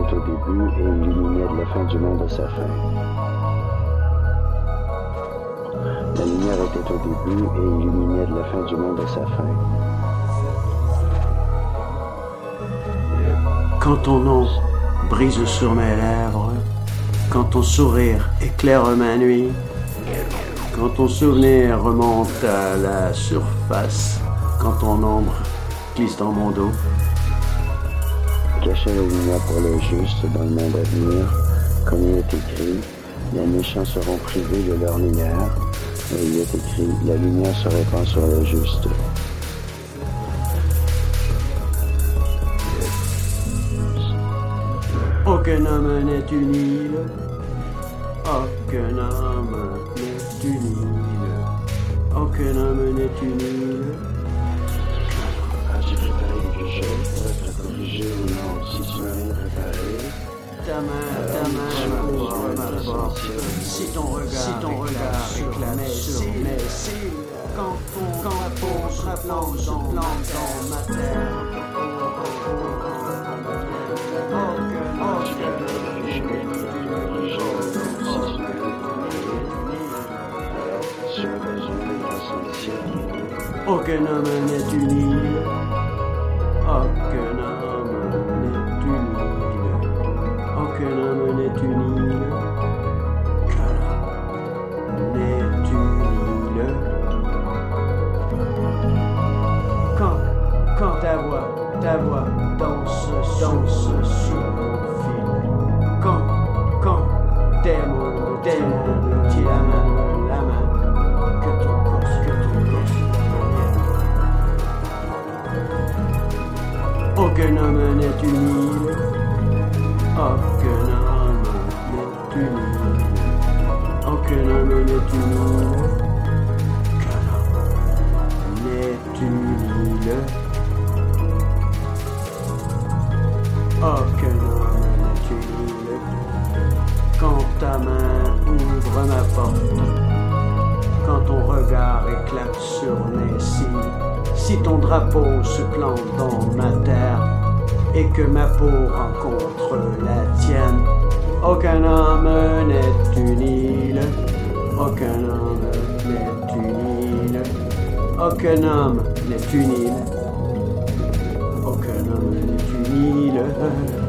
début et illuminait de la fin du monde à sa fin. La lumière était au début et illuminait de la fin du monde à sa fin. Quand ton nom brise sur mes lèvres, quand ton sourire éclaire ma nuit, quand ton souvenir remonte à la surface, quand ton ombre glisse dans mon dos. Cacher la lumière pour le juste dans le monde à venir, comme il est écrit, les méchants seront privés de leur lumière, et il est écrit, la lumière se répand sur le juste. Aucun homme n'est une île, aucun homme n'est une île, aucun homme n'est une île. Main, ta main m'apporte, m'apporte. Si ton regard, éclame sur mes cils, quand quand ma se plante dans, ma terre. Aucun, homme n'est une n'est une. Quand, quand ta voix, ta voix danse. Quand, quand tes mots, la main, la main, que ton corps, que ton Aucun homme n'est une île. Aucun homme n'est une île. Aucun homme n'est une île. Aucun homme n'est une île. Aucun homme n'est une île. Quand ta main ouvre ma porte, quand ton regard éclate sur mes cils, si ton drapeau se plante dans ma terre et que ma peau rencontre la tienne, aucun homme n'est une île, aucun homme n'est une île, aucun homme n'est une île, aucun homme n'est une île.